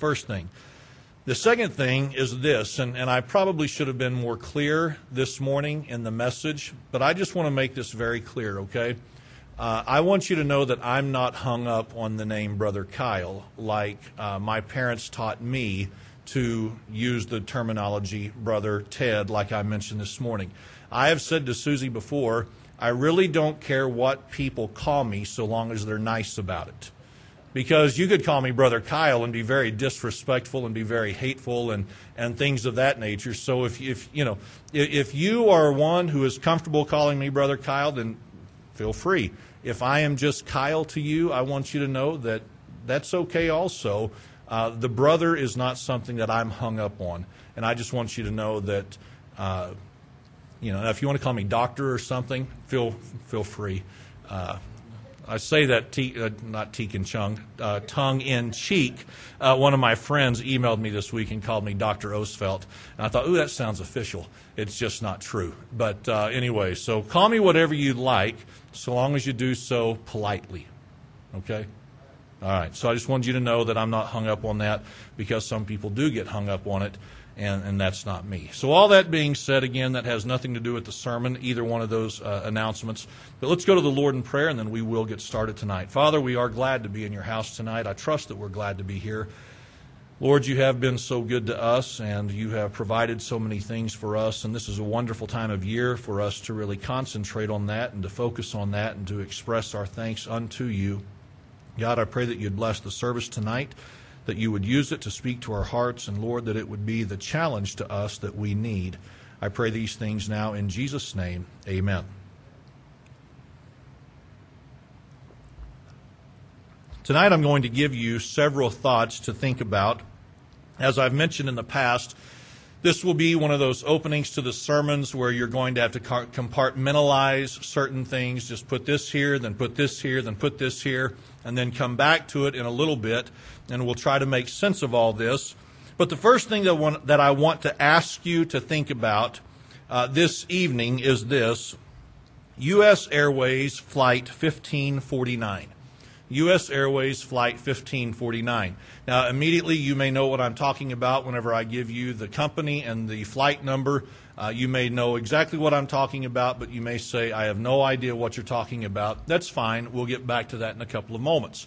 First thing. The second thing is this, and, and I probably should have been more clear this morning in the message, but I just want to make this very clear, okay? Uh, I want you to know that I'm not hung up on the name Brother Kyle like uh, my parents taught me to use the terminology Brother Ted, like I mentioned this morning. I have said to Susie before, I really don't care what people call me so long as they're nice about it because you could call me brother Kyle and be very disrespectful and be very hateful and, and things of that nature. So if, if you know if you are one who is comfortable calling me brother Kyle, then feel free. If I am just Kyle to you, I want you to know that that's okay. Also, uh, the brother is not something that I'm hung up on, and I just want you to know that. Uh, you know, if you want to call me doctor or something, feel feel free. Uh, I say that te- uh, not teak and chung, uh, tongue in cheek. Uh, one of my friends emailed me this week and called me Dr. Osfelt, and I thought, ooh, that sounds official. It's just not true. But uh, anyway, so call me whatever you like, so long as you do so politely. Okay. All right. So I just wanted you to know that I'm not hung up on that because some people do get hung up on it and, and that's not me. So, all that being said, again, that has nothing to do with the sermon, either one of those uh, announcements. But let's go to the Lord in prayer, and then we will get started tonight. Father, we are glad to be in your house tonight. I trust that we're glad to be here. Lord, you have been so good to us, and you have provided so many things for us, and this is a wonderful time of year for us to really concentrate on that and to focus on that and to express our thanks unto you. God, I pray that you'd bless the service tonight that you would use it to speak to our hearts, and Lord, that it would be the challenge to us that we need. I pray these things now in Jesus' name. Amen. Tonight I'm going to give you several thoughts to think about. As I've mentioned in the past, this will be one of those openings to the sermons where you're going to have to compartmentalize certain things. Just put this here, then put this here, then put this here, and then come back to it in a little bit, and we'll try to make sense of all this. But the first thing that, want, that I want to ask you to think about uh, this evening is this U.S. Airways Flight 1549. U.S. Airways Flight 1549. Now, immediately you may know what I'm talking about whenever I give you the company and the flight number. Uh, you may know exactly what I'm talking about, but you may say, I have no idea what you're talking about. That's fine. We'll get back to that in a couple of moments.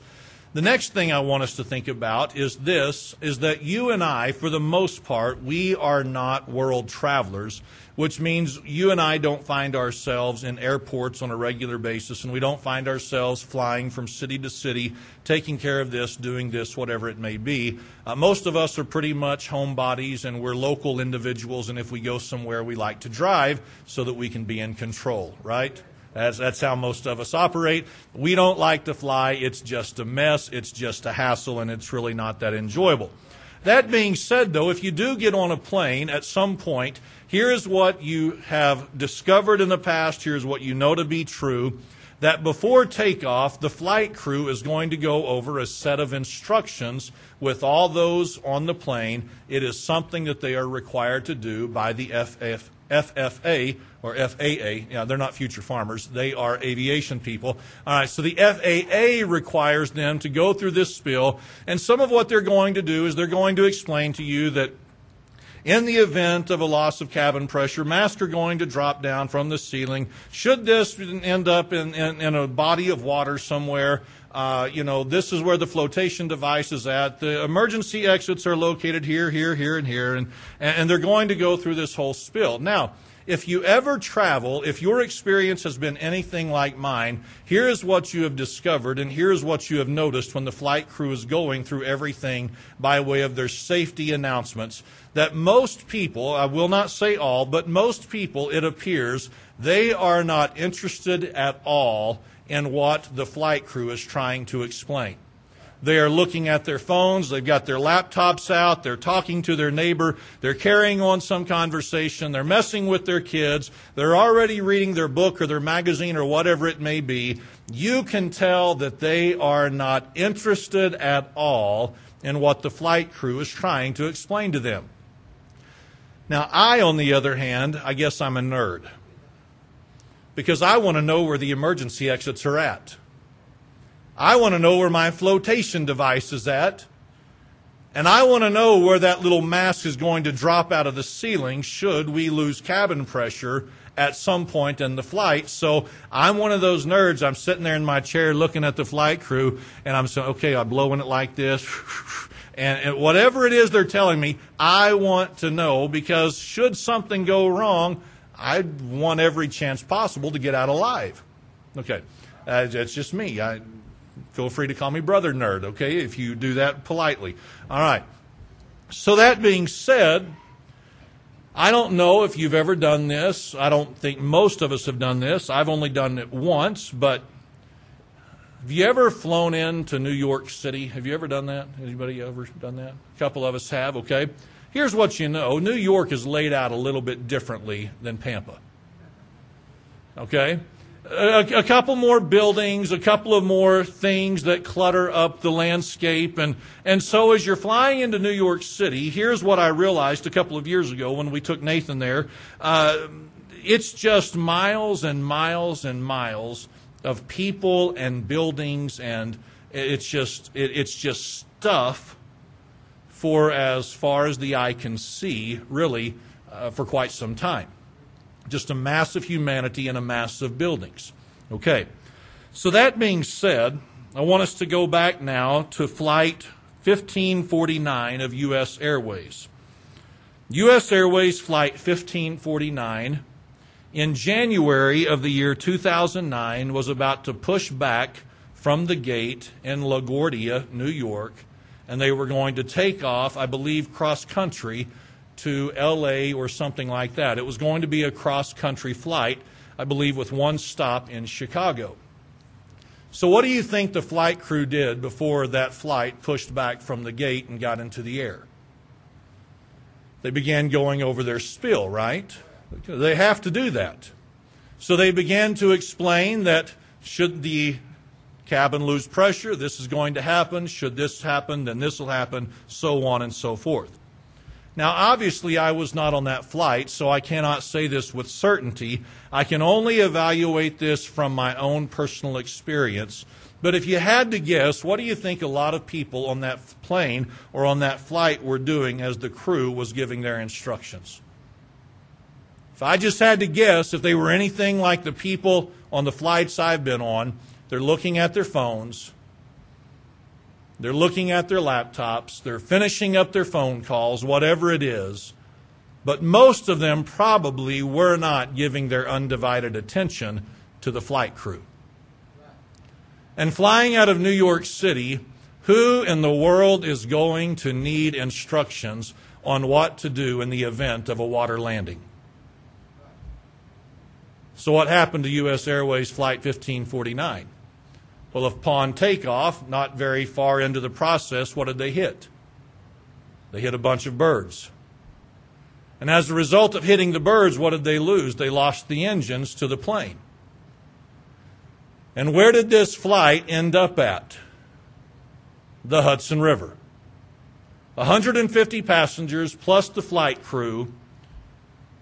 The next thing I want us to think about is this is that you and I, for the most part, we are not world travelers which means you and I don't find ourselves in airports on a regular basis, and we don't find ourselves flying from city to city, taking care of this, doing this, whatever it may be. Uh, most of us are pretty much homebodies, and we're local individuals, and if we go somewhere, we like to drive so that we can be in control, right? That's, that's how most of us operate. We don't like to fly. It's just a mess. It's just a hassle, and it's really not that enjoyable. That being said, though, if you do get on a plane at some point, here's what you have discovered in the past, here's what you know to be true that before takeoff, the flight crew is going to go over a set of instructions with all those on the plane. It is something that they are required to do by the FF, FFA or FAA. Yeah, they're not future farmers. They are aviation people. All right, so the FAA requires them to go through this spill, and some of what they're going to do is they're going to explain to you that in the event of a loss of cabin pressure, masks are going to drop down from the ceiling. Should this end up in, in, in a body of water somewhere, uh, you know, this is where the flotation device is at. The emergency exits are located here, here, here, and here, and, and they're going to go through this whole spill. Now, if you ever travel, if your experience has been anything like mine, here is what you have discovered, and here is what you have noticed when the flight crew is going through everything by way of their safety announcements. That most people, I will not say all, but most people, it appears, they are not interested at all in what the flight crew is trying to explain. They are looking at their phones. They've got their laptops out. They're talking to their neighbor. They're carrying on some conversation. They're messing with their kids. They're already reading their book or their magazine or whatever it may be. You can tell that they are not interested at all in what the flight crew is trying to explain to them. Now, I, on the other hand, I guess I'm a nerd because I want to know where the emergency exits are at. I want to know where my flotation device is at. And I want to know where that little mask is going to drop out of the ceiling should we lose cabin pressure at some point in the flight. So I'm one of those nerds. I'm sitting there in my chair looking at the flight crew and I'm saying, okay, I'm blowing it like this. And, whatever it is they're telling me, I want to know because should something go wrong, I want every chance possible to get out alive. Okay, uh, that's just me. I, feel free to call me brother nerd, okay, if you do that politely. All right. So that being said, I don't know if you've ever done this. I don't think most of us have done this. I've only done it once, but have you ever flown into New York City? Have you ever done that? Anybody ever done that? A couple of us have, okay. Here's what you know New York is laid out a little bit differently than Pampa. Okay? A, a, couple more buildings, a couple of more things that clutter up the landscape. And, and so as you're flying into New York City, here's what I realized a couple of years ago when we took Nathan there. Uh, it's just miles and miles and miles of people and buildings, and it's just it, it's just stuff for as far as the eye can see, really, uh, for quite some time. Just a mass of humanity and a mass of buildings. Okay, so that being said, I want us to go back now to flight 1549 of U.S. Airways. U.S. Airways Flight 1549 in January of the year 2009 was about to push back from the gate in LaGuardia, New York, and they were going to take off, I believe, cross country to LA or something like that. It was going to be a cross country flight, I believe, with one stop in Chicago. So, what do you think the flight crew did before that flight pushed back from the gate and got into the air? They began going over their spill, right? They have to do that. So they began to explain that should the cabin lose pressure, this is going to happen. Should this happen, then this will happen, so on and so forth. Now, obviously, I was not on that flight, so I cannot say this with certainty. I can only evaluate this from my own personal experience. But if you had to guess, what do you think a lot of people on that plane or on that flight were doing as the crew was giving their instructions? If I just had to guess, if they were anything like the people on the flights I've been on, they're looking at their phones, they're looking at their laptops, they're finishing up their phone calls, whatever it is. But most of them probably were not giving their undivided attention to the flight crew. And flying out of New York City, who in the world is going to need instructions on what to do in the event of a water landing? So, what happened to U.S. Airways Flight 1549? Well, if upon takeoff, not very far into the process, what did they hit? They hit a bunch of birds. And as a result of hitting the birds, what did they lose? They lost the engines to the plane. And where did this flight end up at? The Hudson River. 150 passengers plus the flight crew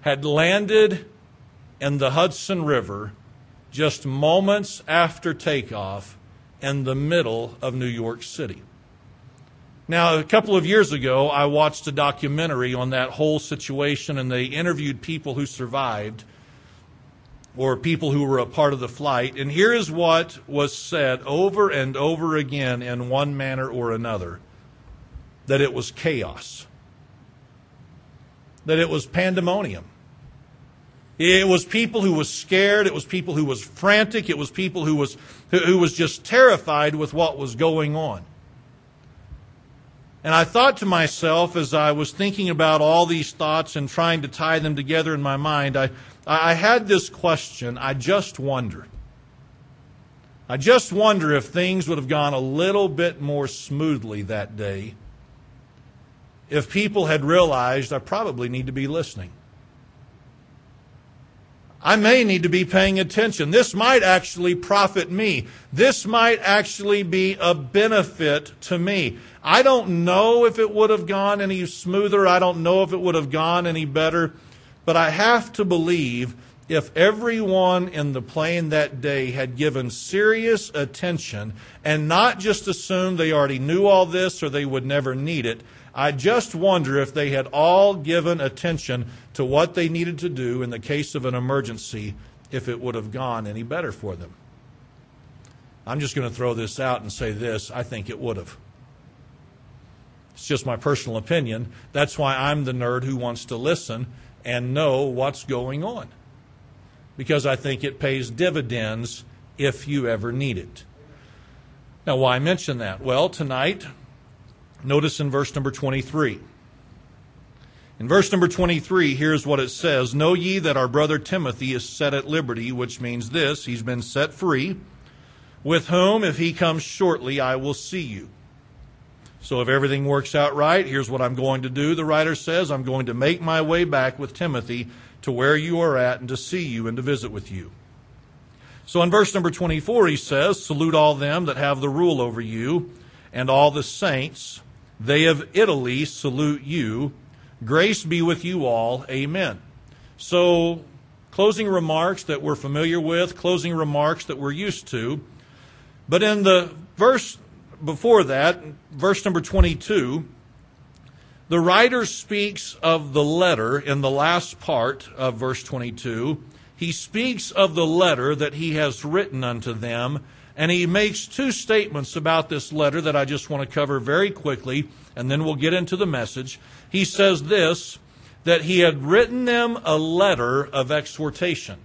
had landed in the Hudson River just moments after takeoff in the middle of New York City. Now, a couple of years ago, I watched a documentary on that whole situation, and they interviewed people who survived or people who were a part of the flight. And here is what was said over and over again in one manner or another that it was chaos, that it was pandemonium. It was people who was scared. It was people who was frantic. It was people who was, who was just terrified with what was going on. And I thought to myself as I was thinking about all these thoughts and trying to tie them together in my mind, I, I had this question. I just wonder. I just wonder if things would have gone a little bit more smoothly that day if people had realized I probably need to be listening. I may need to be paying attention. This might actually profit me. This might actually be a benefit to me. I don't know if it would have gone any smoother. I don't know if it would have gone any better. But I have to believe if everyone in the plane that day had given serious attention and not just assumed they already knew all this or they would never need it, I just wonder if they had all given attention to what they needed to do in the case of an emergency, if it would have gone any better for them. I'm just going to throw this out and say this I think it would have. It's just my personal opinion. That's why I'm the nerd who wants to listen and know what's going on. Because I think it pays dividends if you ever need it. Now, why mention that? Well, tonight, notice in verse number 23. In verse number 23, here's what it says Know ye that our brother Timothy is set at liberty, which means this he's been set free, with whom, if he comes shortly, I will see you. So if everything works out right, here's what I'm going to do. The writer says, I'm going to make my way back with Timothy to where you are at and to see you and to visit with you. So in verse number 24, he says, Salute all them that have the rule over you, and all the saints. They of Italy salute you. Grace be with you all. Amen. So, closing remarks that we're familiar with, closing remarks that we're used to. But in the verse before that, verse number 22, the writer speaks of the letter in the last part of verse 22. He speaks of the letter that he has written unto them, and he makes two statements about this letter that I just want to cover very quickly, and then we'll get into the message. He says this that he had written them a letter of exhortation.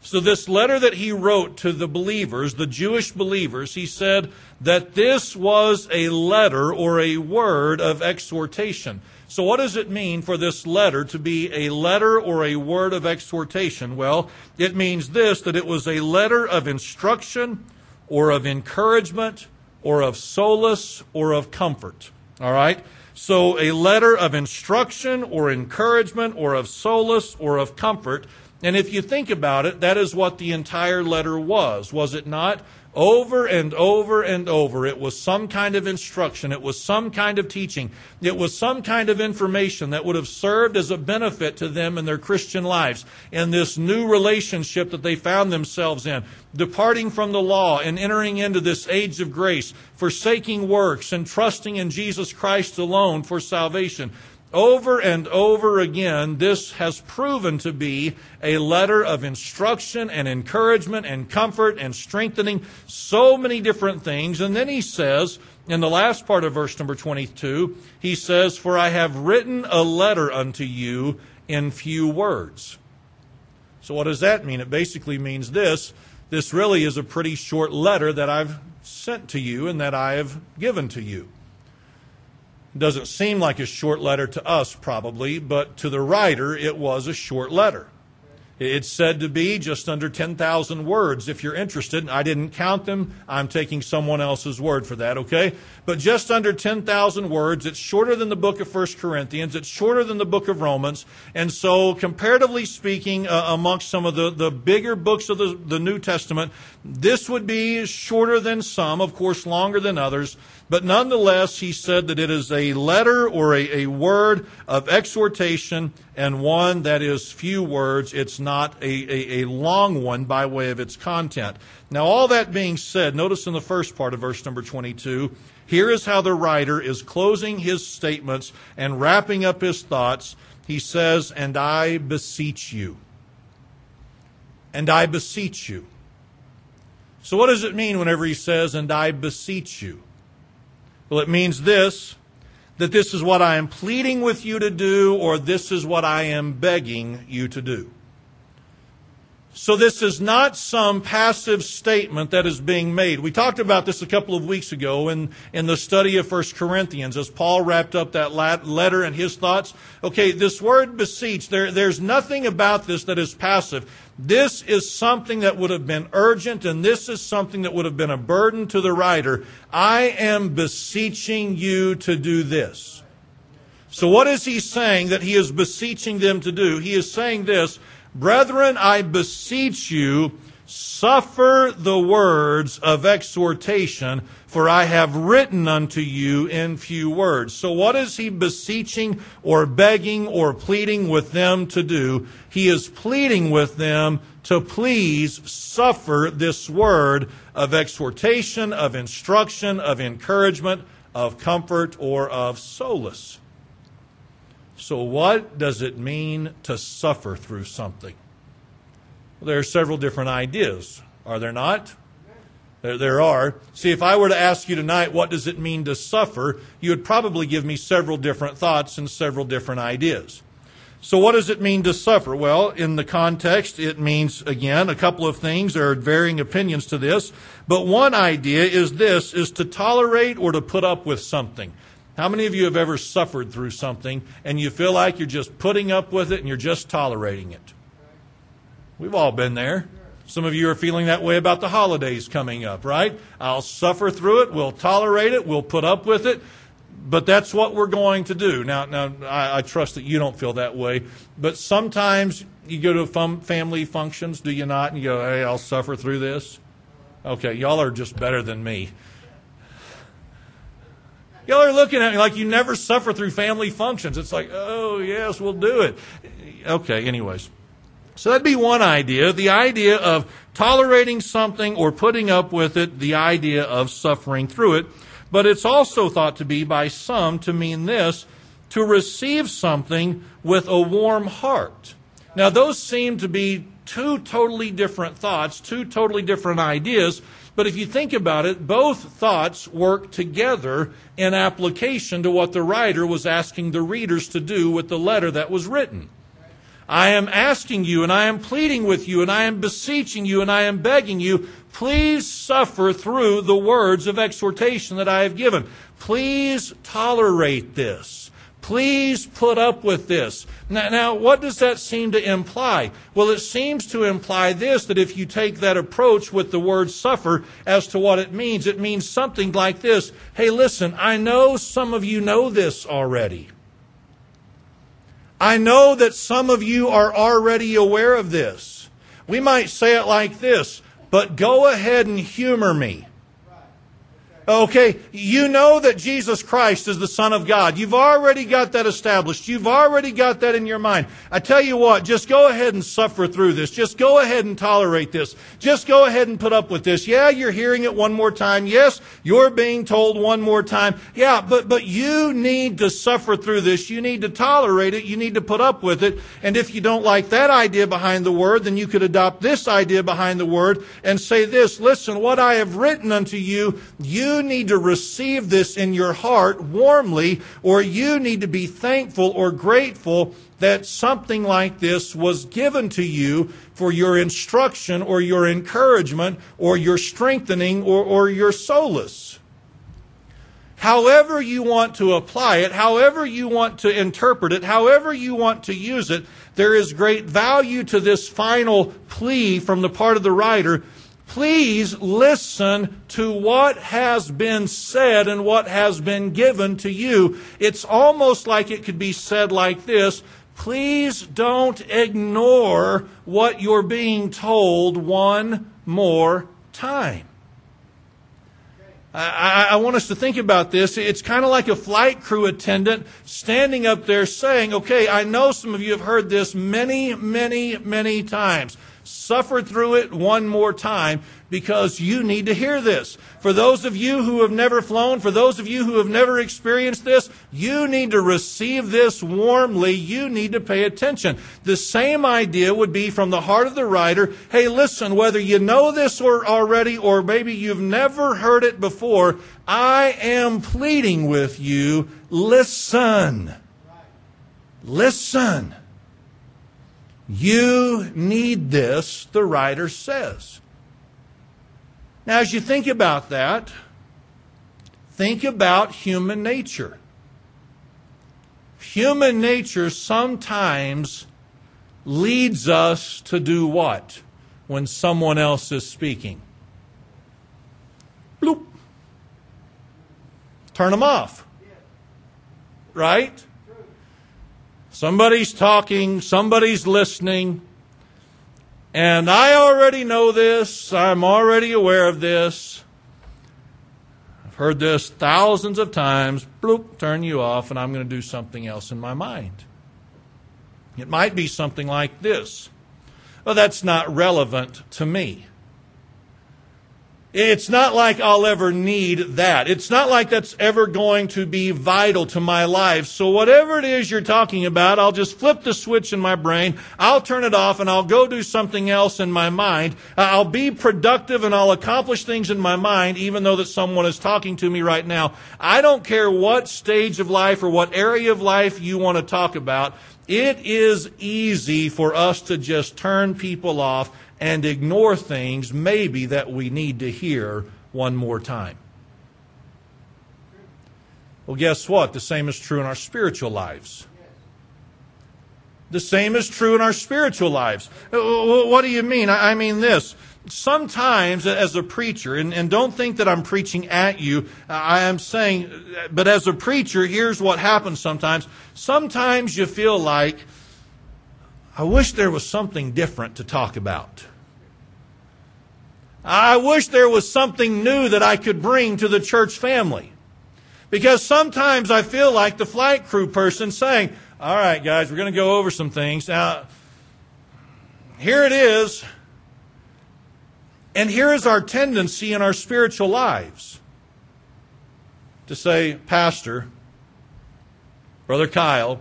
So, this letter that he wrote to the believers, the Jewish believers, he said that this was a letter or a word of exhortation. So, what does it mean for this letter to be a letter or a word of exhortation? Well, it means this that it was a letter of instruction or of encouragement or of solace or of comfort. All right? So, a letter of instruction or encouragement or of solace or of comfort and if you think about it, that is what the entire letter was, was it not? Over and over and over, it was some kind of instruction. It was some kind of teaching. It was some kind of information that would have served as a benefit to them in their Christian lives in this new relationship that they found themselves in, departing from the law and entering into this age of grace, forsaking works and trusting in Jesus Christ alone for salvation. Over and over again, this has proven to be a letter of instruction and encouragement and comfort and strengthening so many different things. And then he says, in the last part of verse number 22, he says, For I have written a letter unto you in few words. So, what does that mean? It basically means this this really is a pretty short letter that I've sent to you and that I have given to you doesn't seem like a short letter to us, probably, but to the writer, it was a short letter. It's said to be just under 10,000 words if you're interested. I didn't count them. I'm taking someone else's word for that, okay? But just under 10,000 words. It's shorter than the book of 1 Corinthians. It's shorter than the book of Romans. And so, comparatively speaking, uh, amongst some of the, the bigger books of the, the New Testament, this would be shorter than some, of course, longer than others. But nonetheless, he said that it is a letter or a, a word of exhortation and one that is few words. It's not a, a, a long one by way of its content. Now, all that being said, notice in the first part of verse number 22, here is how the writer is closing his statements and wrapping up his thoughts. He says, And I beseech you. And I beseech you. So, what does it mean whenever he says, And I beseech you? Well, it means this that this is what I am pleading with you to do, or this is what I am begging you to do. So this is not some passive statement that is being made. We talked about this a couple of weeks ago in, in the study of 1 Corinthians as Paul wrapped up that letter and his thoughts. Okay, this word beseech, there, there's nothing about this that is passive. This is something that would have been urgent and this is something that would have been a burden to the writer. I am beseeching you to do this. So what is he saying that he is beseeching them to do? He is saying this, Brethren, I beseech you, suffer the words of exhortation, for I have written unto you in few words. So, what is he beseeching or begging or pleading with them to do? He is pleading with them to please suffer this word of exhortation, of instruction, of encouragement, of comfort, or of solace. So, what does it mean to suffer through something? Well, there are several different ideas, are there not? There, there are. See, if I were to ask you tonight, what does it mean to suffer, you would probably give me several different thoughts and several different ideas. So, what does it mean to suffer? Well, in the context, it means, again, a couple of things. There are varying opinions to this. But one idea is this, is to tolerate or to put up with something. How many of you have ever suffered through something and you feel like you're just putting up with it and you're just tolerating it? We've all been there. Some of you are feeling that way about the holidays coming up, right? I'll suffer through it. We'll tolerate it. We'll put up with it but that's what we're going to do. Now, now I, I, trust that you don't feel that way, but sometimes you go to fam- family functions, do you not? And you go, hey, I'll suffer through this. Okay, y'all are just better than me. Y'all are looking at me like you never suffer through family functions. It's like, oh, yes, we'll do it. Okay, anyways. So that'd be one idea. The idea of tolerating something or putting up with it, the idea of suffering through it. But it's also thought to be by some to mean this to receive something with a warm heart. Now, those seem to be two totally different thoughts, two totally different ideas. But if you think about it, both thoughts work together in application to what the writer was asking the readers to do with the letter that was written. I am asking you and I am pleading with you and I am beseeching you and I am begging you, please suffer through the words of exhortation that I have given. Please tolerate this. Please put up with this. Now, now, what does that seem to imply? Well, it seems to imply this that if you take that approach with the word suffer as to what it means, it means something like this Hey, listen, I know some of you know this already. I know that some of you are already aware of this. We might say it like this, but go ahead and humor me. Okay, you know that Jesus Christ is the Son of God. You've already got that established. You've already got that in your mind. I tell you what, just go ahead and suffer through this. Just go ahead and tolerate this. Just go ahead and put up with this. Yeah, you're hearing it one more time. Yes, you're being told one more time. Yeah, but, but you need to suffer through this. You need to tolerate it. You need to put up with it. And if you don't like that idea behind the word, then you could adopt this idea behind the word and say this, listen, what I have written unto you, you you need to receive this in your heart warmly, or you need to be thankful or grateful that something like this was given to you for your instruction or your encouragement or your strengthening or, or your solace. However, you want to apply it, however, you want to interpret it, however, you want to use it, there is great value to this final plea from the part of the writer please listen to what has been said and what has been given to you. It's almost like it could be said like this please don't ignore what you're being told one more time. I, I, want us to think about this. It's kind of like a flight crew attendant standing up there saying, okay, I know some of you have heard this many, many, many times suffer through it one more time because you need to hear this. For those of you who have never flown, for those of you who have never experienced this, you need to receive this warmly. You need to pay attention. The same idea would be from the heart of the writer. Hey, listen, whether you know this or already or maybe you've never heard it before, I am pleading with you. Listen. Listen. You need this, the writer says. Now, as you think about that, think about human nature. Human nature sometimes leads us to do what when someone else is speaking? Bloop. Turn them off. Right? Somebody's talking, somebody's listening, and I already know this, I'm already aware of this. I've heard this thousands of times. Bloop, turn you off, and I'm going to do something else in my mind. It might be something like this. Well, that's not relevant to me. It's not like I'll ever need that. It's not like that's ever going to be vital to my life. So whatever it is you're talking about, I'll just flip the switch in my brain. I'll turn it off and I'll go do something else in my mind. Uh, I'll be productive and I'll accomplish things in my mind even though that someone is talking to me right now. I don't care what stage of life or what area of life you want to talk about. It is easy for us to just turn people off and ignore things maybe that we need to hear one more time. Well, guess what? The same is true in our spiritual lives. The same is true in our spiritual lives. Uh, what do you mean? I mean this. Sometimes, as a preacher, and, and don't think that I'm preaching at you, I am saying, but as a preacher, here's what happens sometimes. Sometimes you feel like, I wish there was something different to talk about. I wish there was something new that I could bring to the church family. Because sometimes I feel like the flight crew person saying, All right, guys, we're going to go over some things. Now, here it is. And here is our tendency in our spiritual lives to say, Pastor, Brother Kyle,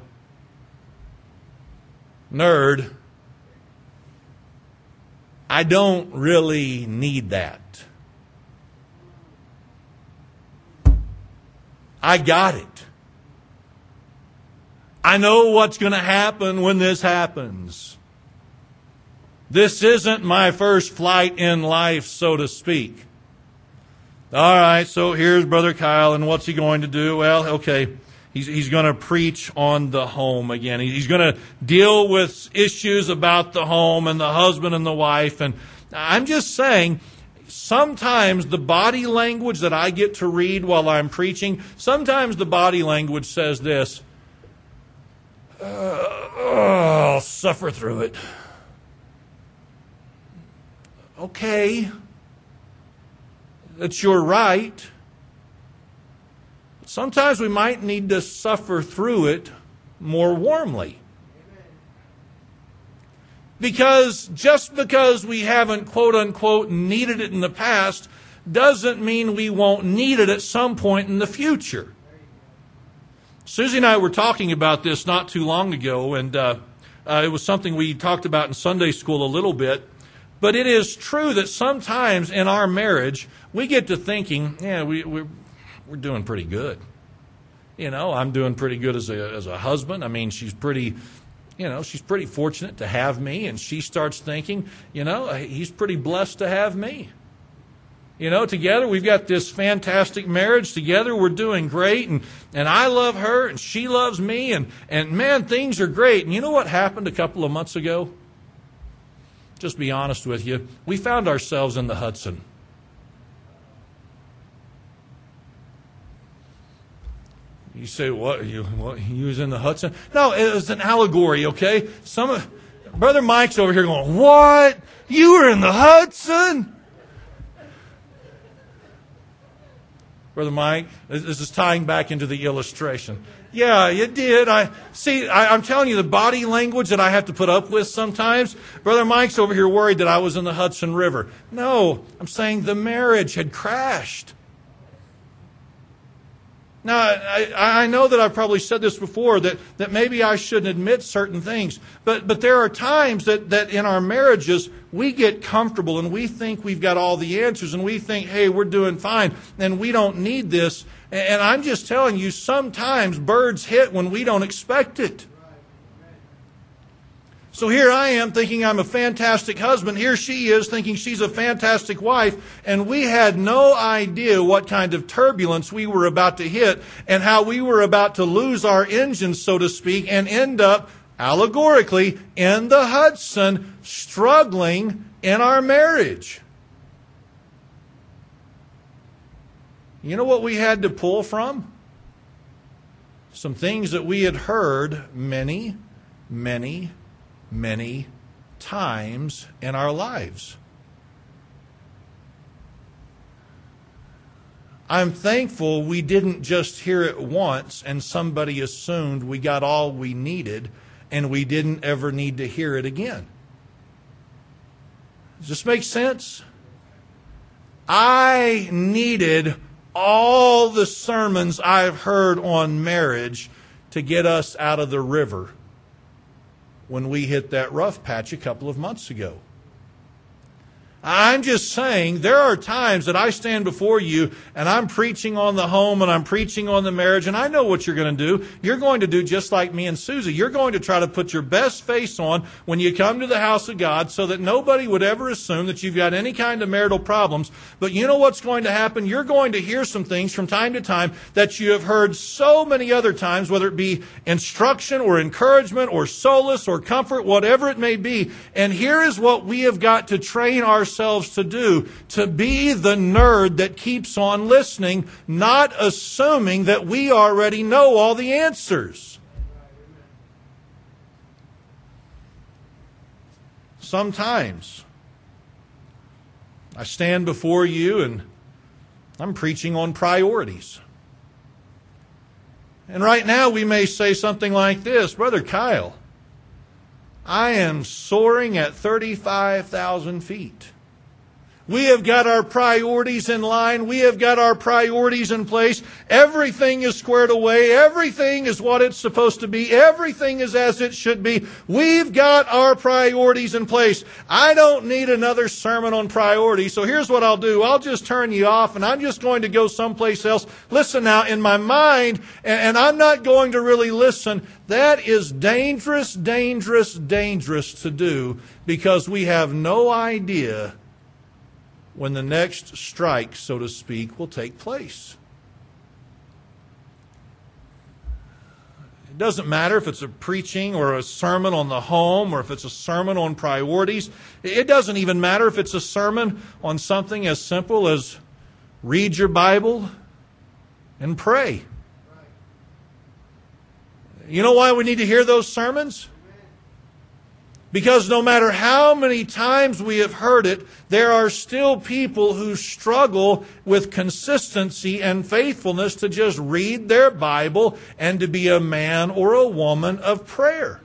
nerd, I don't really need that. I got it. I know what's going to happen when this happens. This isn't my first flight in life, so to speak. All right, so here's Brother Kyle, and what's he going to do? Well, okay, He's, he's going to preach on the home again. He's going to deal with issues about the home and the husband and the wife. And I'm just saying, sometimes the body language that I get to read while I'm preaching, sometimes the body language says this uh, I'll suffer through it. Okay, that's your right. Sometimes we might need to suffer through it more warmly. Because just because we haven't, quote unquote, needed it in the past doesn't mean we won't need it at some point in the future. Susie and I were talking about this not too long ago, and uh, uh, it was something we talked about in Sunday school a little bit. But it is true that sometimes in our marriage, we get to thinking, yeah, we, we're, we're doing pretty good. You know, I'm doing pretty good as a, as a husband. I mean, she's pretty, you know, she's pretty fortunate to have me. And she starts thinking, you know, uh, he's pretty blessed to have me. You know, together we've got this fantastic marriage. Together we're doing great. And, and I love her and she loves me. And, and man, things are great. And you know what happened a couple of months ago? Just be honest with you. We found ourselves in the Hudson. You say what? You what? He was in the Hudson? No, it was an allegory. Okay, some brother Mike's over here going, "What? You were in the Hudson?" Brother Mike, this is tying back into the illustration. Yeah, you did. I see. I, am telling you the body language that I have to put up with sometimes. Brother Mike's over here worried that I was in the Hudson River. No, I'm saying the marriage had crashed. Now, I, I know that I've probably said this before that, that maybe I shouldn't admit certain things, but, but there are times that, that in our marriages we get comfortable and we think we've got all the answers and we think, hey, we're doing fine and we don't need this. And I'm just telling you, sometimes birds hit when we don't expect it. So here I am thinking I'm a fantastic husband. Here she is thinking she's a fantastic wife. And we had no idea what kind of turbulence we were about to hit and how we were about to lose our engines, so to speak, and end up allegorically in the Hudson struggling in our marriage. You know what we had to pull from? Some things that we had heard many, many many times in our lives. I'm thankful we didn't just hear it once and somebody assumed we got all we needed and we didn't ever need to hear it again. Does this make sense? I needed all the sermons I've heard on marriage to get us out of the river when we hit that rough patch a couple of months ago. I'm just saying there are times that I stand before you and I'm preaching on the home and I'm preaching on the marriage and I know what you're going to do. You're going to do just like me and Susie. You're going to try to put your best face on when you come to the house of God so that nobody would ever assume that you've got any kind of marital problems. But you know what's going to happen? You're going to hear some things from time to time that you have heard so many other times, whether it be instruction or encouragement or solace or comfort, whatever it may be. And here is what we have got to train ourselves ourselves to do to be the nerd that keeps on listening, not assuming that we already know all the answers. Sometimes I stand before you and I'm preaching on priorities. And right now we may say something like this Brother Kyle, I am soaring at 35,000 feet. We have got our priorities in line. We have got our priorities in place. Everything is squared away. Everything is what it's supposed to be. Everything is as it should be. We've got our priorities in place. I don't need another sermon on priorities. So here's what I'll do. I'll just turn you off and I'm just going to go someplace else. Listen now, in my mind, and I'm not going to really listen. That is dangerous, dangerous, dangerous to do because we have no idea when the next strike, so to speak, will take place. It doesn't matter if it's a preaching or a sermon on the home or if it's a sermon on priorities. It doesn't even matter if it's a sermon on something as simple as read your Bible and pray. You know why we need to hear those sermons? Because no matter how many times we have heard it, there are still people who struggle with consistency and faithfulness to just read their Bible and to be a man or a woman of prayer.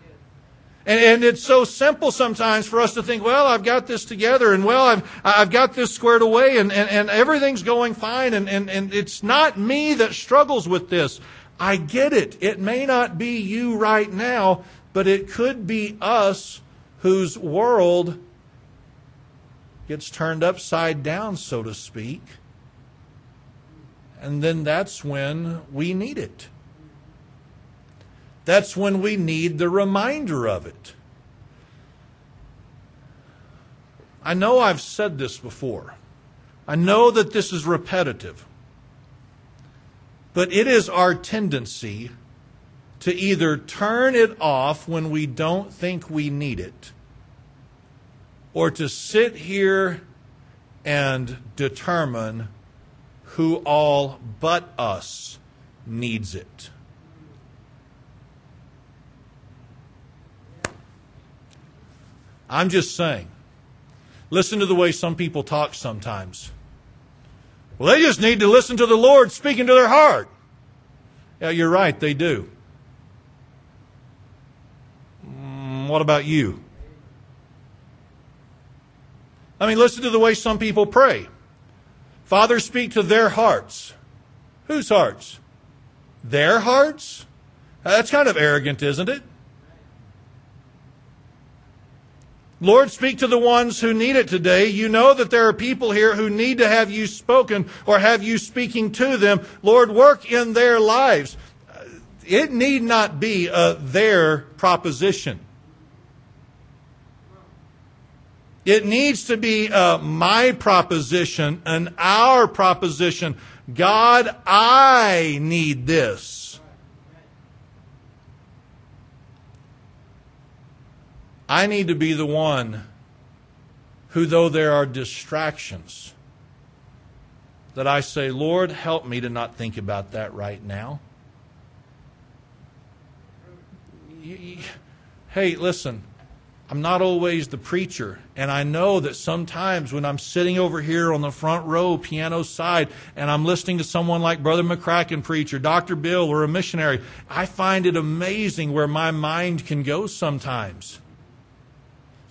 And, and, it's so simple sometimes for us to think, well, I've got this together and well, I've, I've got this squared away and, and, and everything's going fine and, and, and it's not me that struggles with this. I get it. It may not be you right now, but it could be us whose world gets turned upside down, so to speak. And then that's when we need it. That's when we need the reminder of it. I know I've said this before. I know that this is repetitive. But it is our tendency to either turn it off when we don't think we need it, or to sit here and determine who all but us needs it. I'm just saying. Listen to the way some people talk sometimes. Well, they just need to listen to the Lord speaking to their heart. Yeah, you're right, they do. What about you? I mean, listen to the way some people pray. Father, speak to their hearts. Whose hearts? Their hearts? That's kind of arrogant, isn't it? Lord, speak to the ones who need it today. You know that there are people here who need to have you spoken or have you speaking to them. Lord, work in their lives. It need not be a their proposition. It needs to be uh, my proposition and our proposition. God, I need this. I need to be the one who, though there are distractions, that I say, Lord, help me to not think about that right now. Hey, listen, I'm not always the preacher. And I know that sometimes when I'm sitting over here on the front row, piano side, and I'm listening to someone like Brother McCracken preach or Dr. Bill or a missionary, I find it amazing where my mind can go sometimes.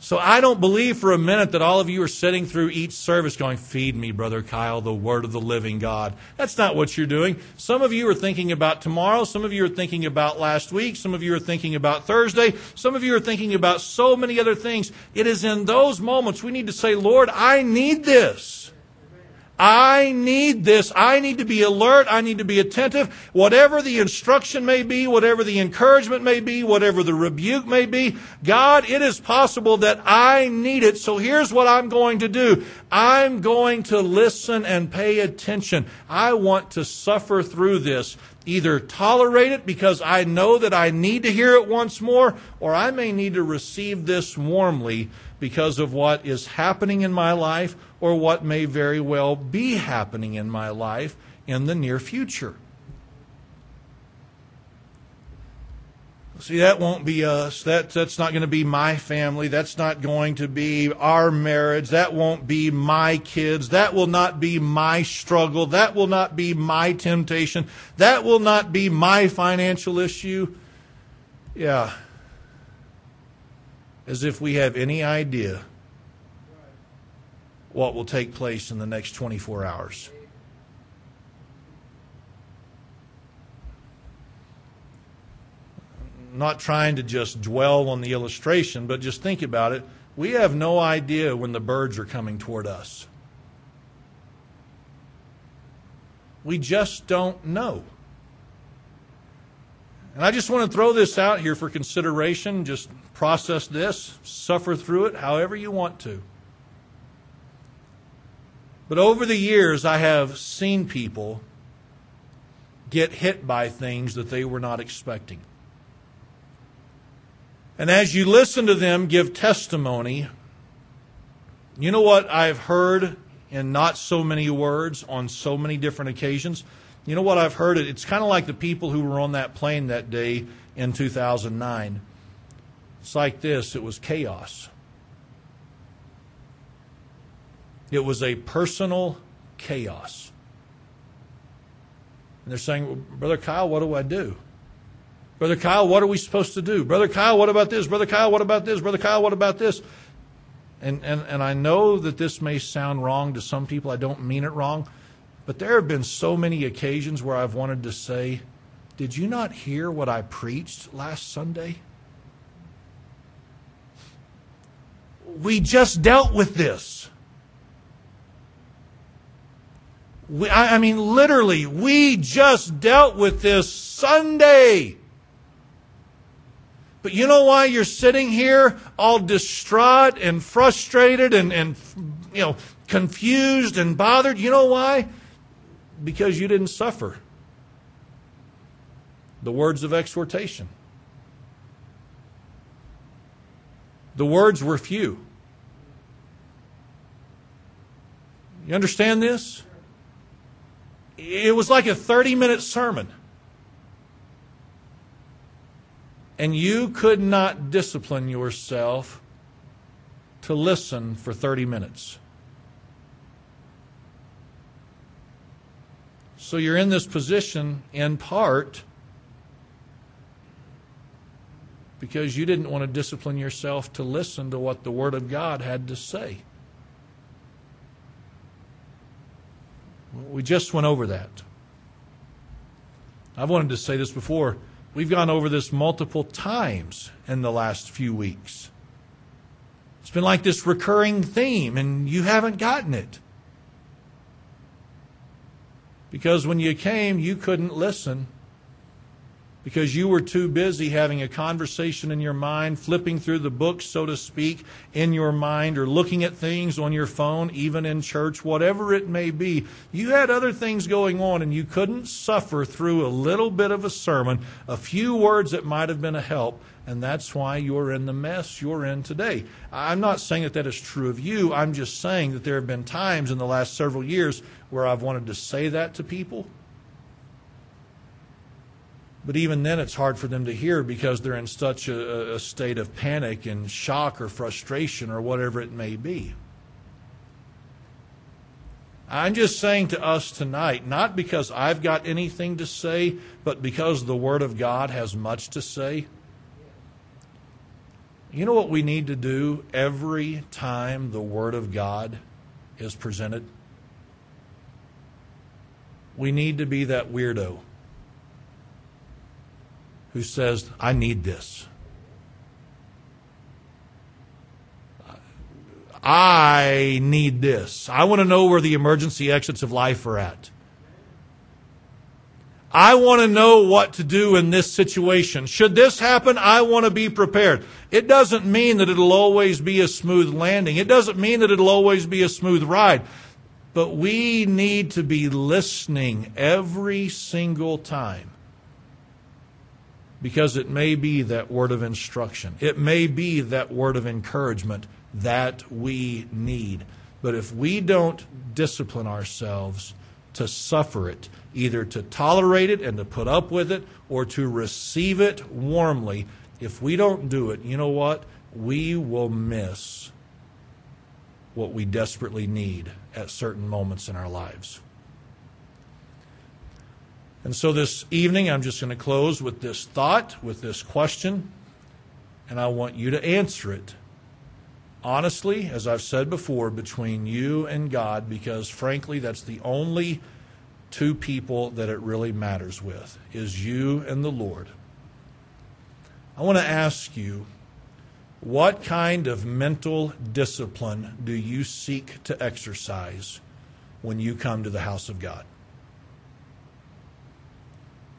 So I don't believe for a minute that all of you are sitting through each service going, Feed me, Brother Kyle, the word of the living God. That's not what you're doing. Some of you are thinking about tomorrow. Some of you are thinking about last week. Some of you are thinking about Thursday. Some of you are thinking about so many other things. It is in those moments we need to say, Lord, I need this. I need this. I need to be alert. I need to be attentive. Whatever the instruction may be, whatever the encouragement may be, whatever the rebuke may be, God, it is possible that I need it. So here's what I'm going to do. I'm going to listen and pay attention. I want to suffer through this. Either tolerate it because I know that I need to hear it once more, or I may need to receive this warmly because of what is happening in my life or what may very well be happening in my life in the near future. See, that won't be us. That, that's not going to be my family. That's not going to be our marriage. That won't be my kids. That will not be my struggle. That will not be my temptation. That will not be my financial issue. Yeah, as if we have any idea what will take place in the next 24 hours. not trying to just dwell on the illustration, but just think about it. We have no idea when the birds are coming toward us. We just don't know. And I just want to throw this out here for consideration. Just process this, suffer through it however you want to. But over the years, I have seen people get hit by things that they were not expecting. And as you listen to them give testimony, you know what I've heard in not so many words on so many different occasions? You know what I've heard? It's kind of like the people who were on that plane that day in 2009. It's like this it was chaos. It was a personal chaos. And they're saying, well, Brother Kyle, what do I do? Brother Kyle, what are we supposed to do? Brother Kyle, what about this? Brother Kyle, what about this? Brother Kyle, what about this? And, and, and I know that this may sound wrong to some people. I don't mean it wrong. But there have been so many occasions where I've wanted to say, Did you not hear what I preached last Sunday? We just dealt with this. We, I, I mean, literally, we just dealt with this Sunday. But you know why you're sitting here all distraught and frustrated and, and you know, confused and bothered? You know why? because you didn't suffer the words of exhortation. The words were few. You understand this? It was like a 30 minute sermon. And you could not discipline yourself to listen for 30 minutes. So you're in this position in part because you didn't want to discipline yourself to listen to what the Word of God had to say. We just went over that. I've wanted to say this before. We've gone over this multiple times in the last few weeks. It's been like this recurring theme, and you haven't gotten it. Because when you came, you couldn't listen because you were too busy having a conversation in your mind, flipping through the books, so to speak, in your mind, or looking at things on your phone, even in church, whatever it may be. You had other things going on, and you couldn't suffer through a little bit of a sermon, a few words that might have been a help, and that's why you're in the mess you're in today. I'm not saying that that is true of you. I'm just saying that there have been times in the last several years where I've wanted to say that to people. But even then, it's hard for them to hear because they're in such a, a state of panic and shock or frustration or whatever it may be. I'm just saying to us tonight, not because I've got anything to say, but because the Word of God has much to say You know what we need to do every time the Word of God is presented? We need to be that weirdo who says, I need this. I need this. I want to know where the emergency exits of life are at. I want to know what to do in this situation. Should this happen, I want to be prepared. It doesn't mean that it'll always be a smooth landing. It doesn't mean that it'll always be a smooth ride. But we need to be listening every single time. Because it may be that word of instruction. It may be that word of encouragement that we need. But if we don't discipline ourselves to suffer it, either to tolerate it and to put up with it or to receive it warmly, if we don't do it, you know what? We will miss what we desperately need at certain moments in our lives. And so this evening, I'm just going to close with this thought, with this question, and I want you to answer it honestly, as I've said before, between you and God, because frankly, that's the only two people that it really matters with, is you and the Lord. I want to ask you, what kind of mental discipline do you seek to exercise when you come to the house of God?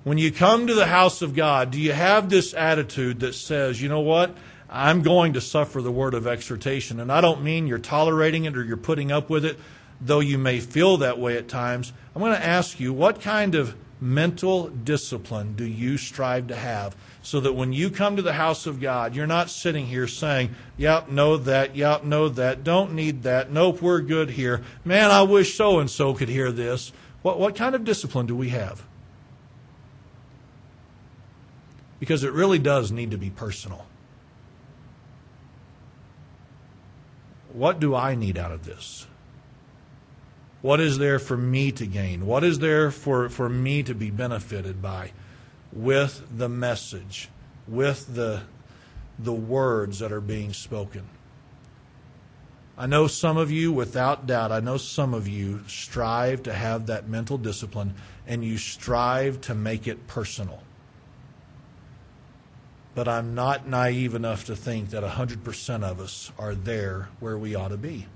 When you come to the house of God, do you have this attitude that says, you know what? I'm going to suffer the word of exhortation. And I don't mean you're tolerating it or you're putting up with it, though you may feel that way at times. I'm going to ask you, what kind of mental discipline do you strive to have so that when you come to the house of God, you're not sitting here saying, Yep, know that, yep, know that, don't need that, nope, we're good here. Man, I wish so and so could hear this. What, what kind of discipline do we have? Because it really does need to be personal. what do I need out of this? What is there for me to gain? What is there for, for me to be benefited by with the message, with the, the words that are being spoken? I know some of you, without doubt, I know some of you strive to have that mental discipline and you strive to make it personal but I'm not naive enough to think that 100% of us are there where we ought to be.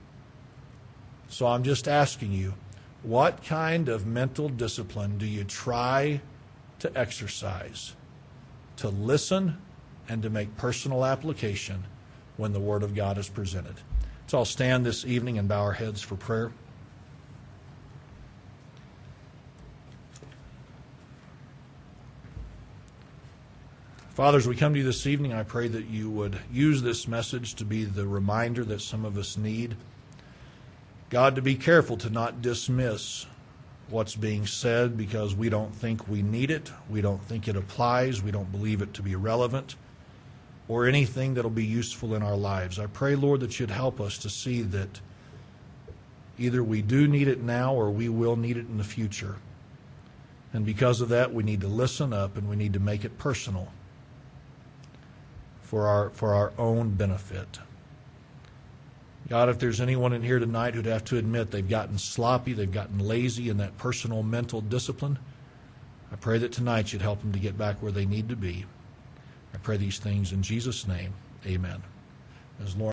So I'm just asking you, what kind of mental discipline do you try to exercise to listen and to make personal application when the Word of God is presented? So I'll stand this evening and bow our heads for prayer. Father, as we come to you this evening, I pray that you would use this message to be the reminder that some of us need. God, to be careful to not dismiss what's being said because we don't think we need it, we don't think it applies, we don't believe it to be relevant, or anything that'll be useful in our lives. I pray, Lord, that you'd help us to see that either we do need it now or we will need it in the future. And because of that, we need to listen up and we need to make it personal for our, for our own benefit. God, if there's anyone in here tonight who'd have to admit they've gotten sloppy, they've gotten lazy in that personal mental discipline, I pray that tonight you'd help them to get back where they need to be. I pray these things in Jesus' name. Amen. As Lauren